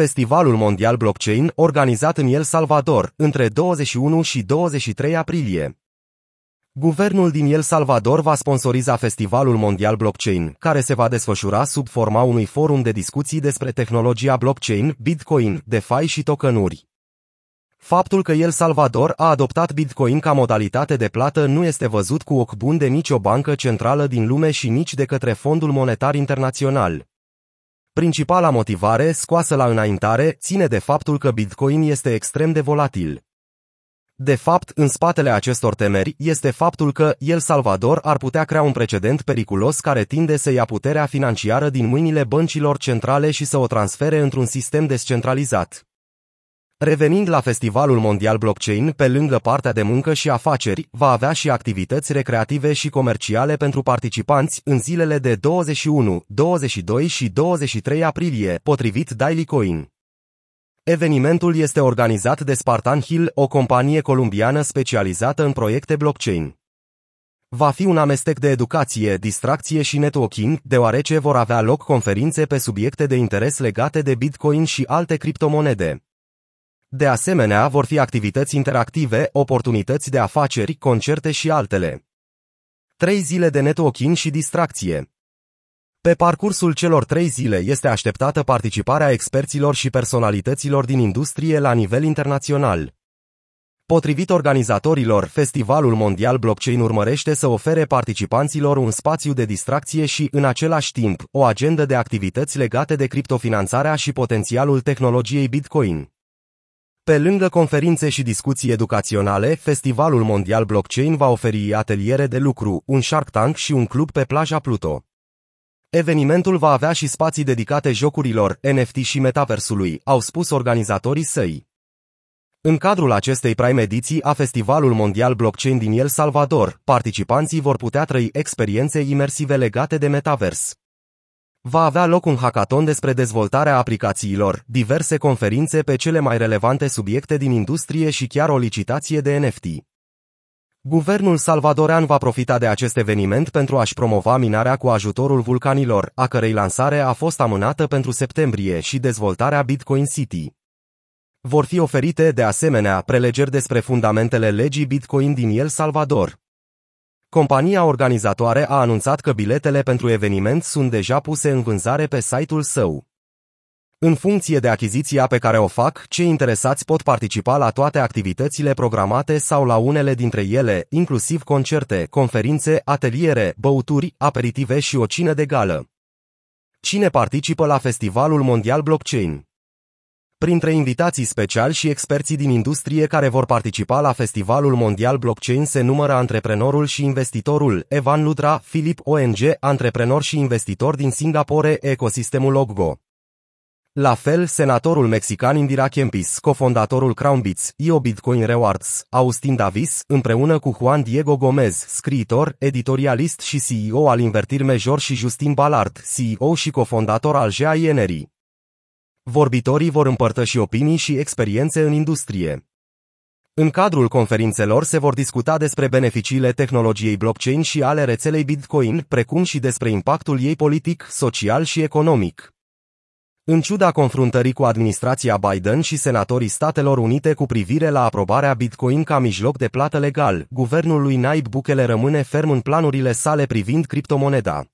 Festivalul Mondial Blockchain, organizat în El Salvador, între 21 și 23 aprilie. Guvernul din El Salvador va sponsoriza Festivalul Mondial Blockchain, care se va desfășura sub forma unui forum de discuții despre tehnologia blockchain, Bitcoin, DeFi și tokenuri. Faptul că El Salvador a adoptat Bitcoin ca modalitate de plată nu este văzut cu ochi bun de nicio bancă centrală din lume și nici de către Fondul Monetar Internațional. Principala motivare, scoasă la înaintare, ține de faptul că Bitcoin este extrem de volatil. De fapt, în spatele acestor temeri este faptul că El Salvador ar putea crea un precedent periculos care tinde să ia puterea financiară din mâinile băncilor centrale și să o transfere într-un sistem descentralizat. Revenind la Festivalul Mondial Blockchain, pe lângă partea de muncă și afaceri, va avea și activități recreative și comerciale pentru participanți în zilele de 21, 22 și 23 aprilie, potrivit Daily Coin. Evenimentul este organizat de Spartan Hill, o companie columbiană specializată în proiecte blockchain. Va fi un amestec de educație, distracție și networking, deoarece vor avea loc conferințe pe subiecte de interes legate de Bitcoin și alte criptomonede. De asemenea, vor fi activități interactive, oportunități de afaceri, concerte și altele. Trei zile de networking și distracție. Pe parcursul celor trei zile este așteptată participarea experților și personalităților din industrie la nivel internațional. Potrivit organizatorilor, Festivalul Mondial Blockchain urmărește să ofere participanților un spațiu de distracție și, în același timp, o agendă de activități legate de criptofinanțarea și potențialul tehnologiei Bitcoin. Pe lângă conferințe și discuții educaționale, Festivalul Mondial Blockchain va oferi ateliere de lucru, un Shark Tank și un club pe plaja Pluto. Evenimentul va avea și spații dedicate jocurilor, NFT și metaversului, au spus organizatorii săi. În cadrul acestei prime ediții a Festivalul Mondial Blockchain din El Salvador, participanții vor putea trăi experiențe imersive legate de metavers. Va avea loc un hackathon despre dezvoltarea aplicațiilor, diverse conferințe pe cele mai relevante subiecte din industrie și chiar o licitație de NFT. Guvernul salvadorean va profita de acest eveniment pentru a-și promova minarea cu ajutorul vulcanilor, a cărei lansare a fost amânată pentru septembrie și dezvoltarea Bitcoin City. Vor fi oferite, de asemenea, prelegeri despre fundamentele legii Bitcoin din El Salvador. Compania organizatoare a anunțat că biletele pentru eveniment sunt deja puse în vânzare pe site-ul său. În funcție de achiziția pe care o fac, cei interesați pot participa la toate activitățile programate sau la unele dintre ele, inclusiv concerte, conferințe, ateliere, băuturi, aperitive și o cină de gală. Cine participă la Festivalul Mondial Blockchain? Printre invitații speciali și experții din industrie care vor participa la Festivalul Mondial Blockchain se numără antreprenorul și investitorul Evan Ludra, Philip ONG, antreprenor și investitor din Singapore, ecosistemul Oggo. La fel, senatorul mexican Indira Kempis, cofondatorul CrownBits, IO Bitcoin Rewards, Austin Davis, împreună cu Juan Diego Gomez, scriitor, editorialist și CEO al Invertir Major și Justin Ballard, CEO și cofondator al GAI Energy. Vorbitorii vor împărtăși opinii și experiențe în industrie. În cadrul conferințelor se vor discuta despre beneficiile tehnologiei blockchain și ale rețelei Bitcoin, precum și despre impactul ei politic, social și economic. În ciuda confruntării cu administrația Biden și senatorii Statelor Unite cu privire la aprobarea Bitcoin ca mijloc de plată legal, guvernul lui Naib Bukele rămâne ferm în planurile sale privind criptomoneda.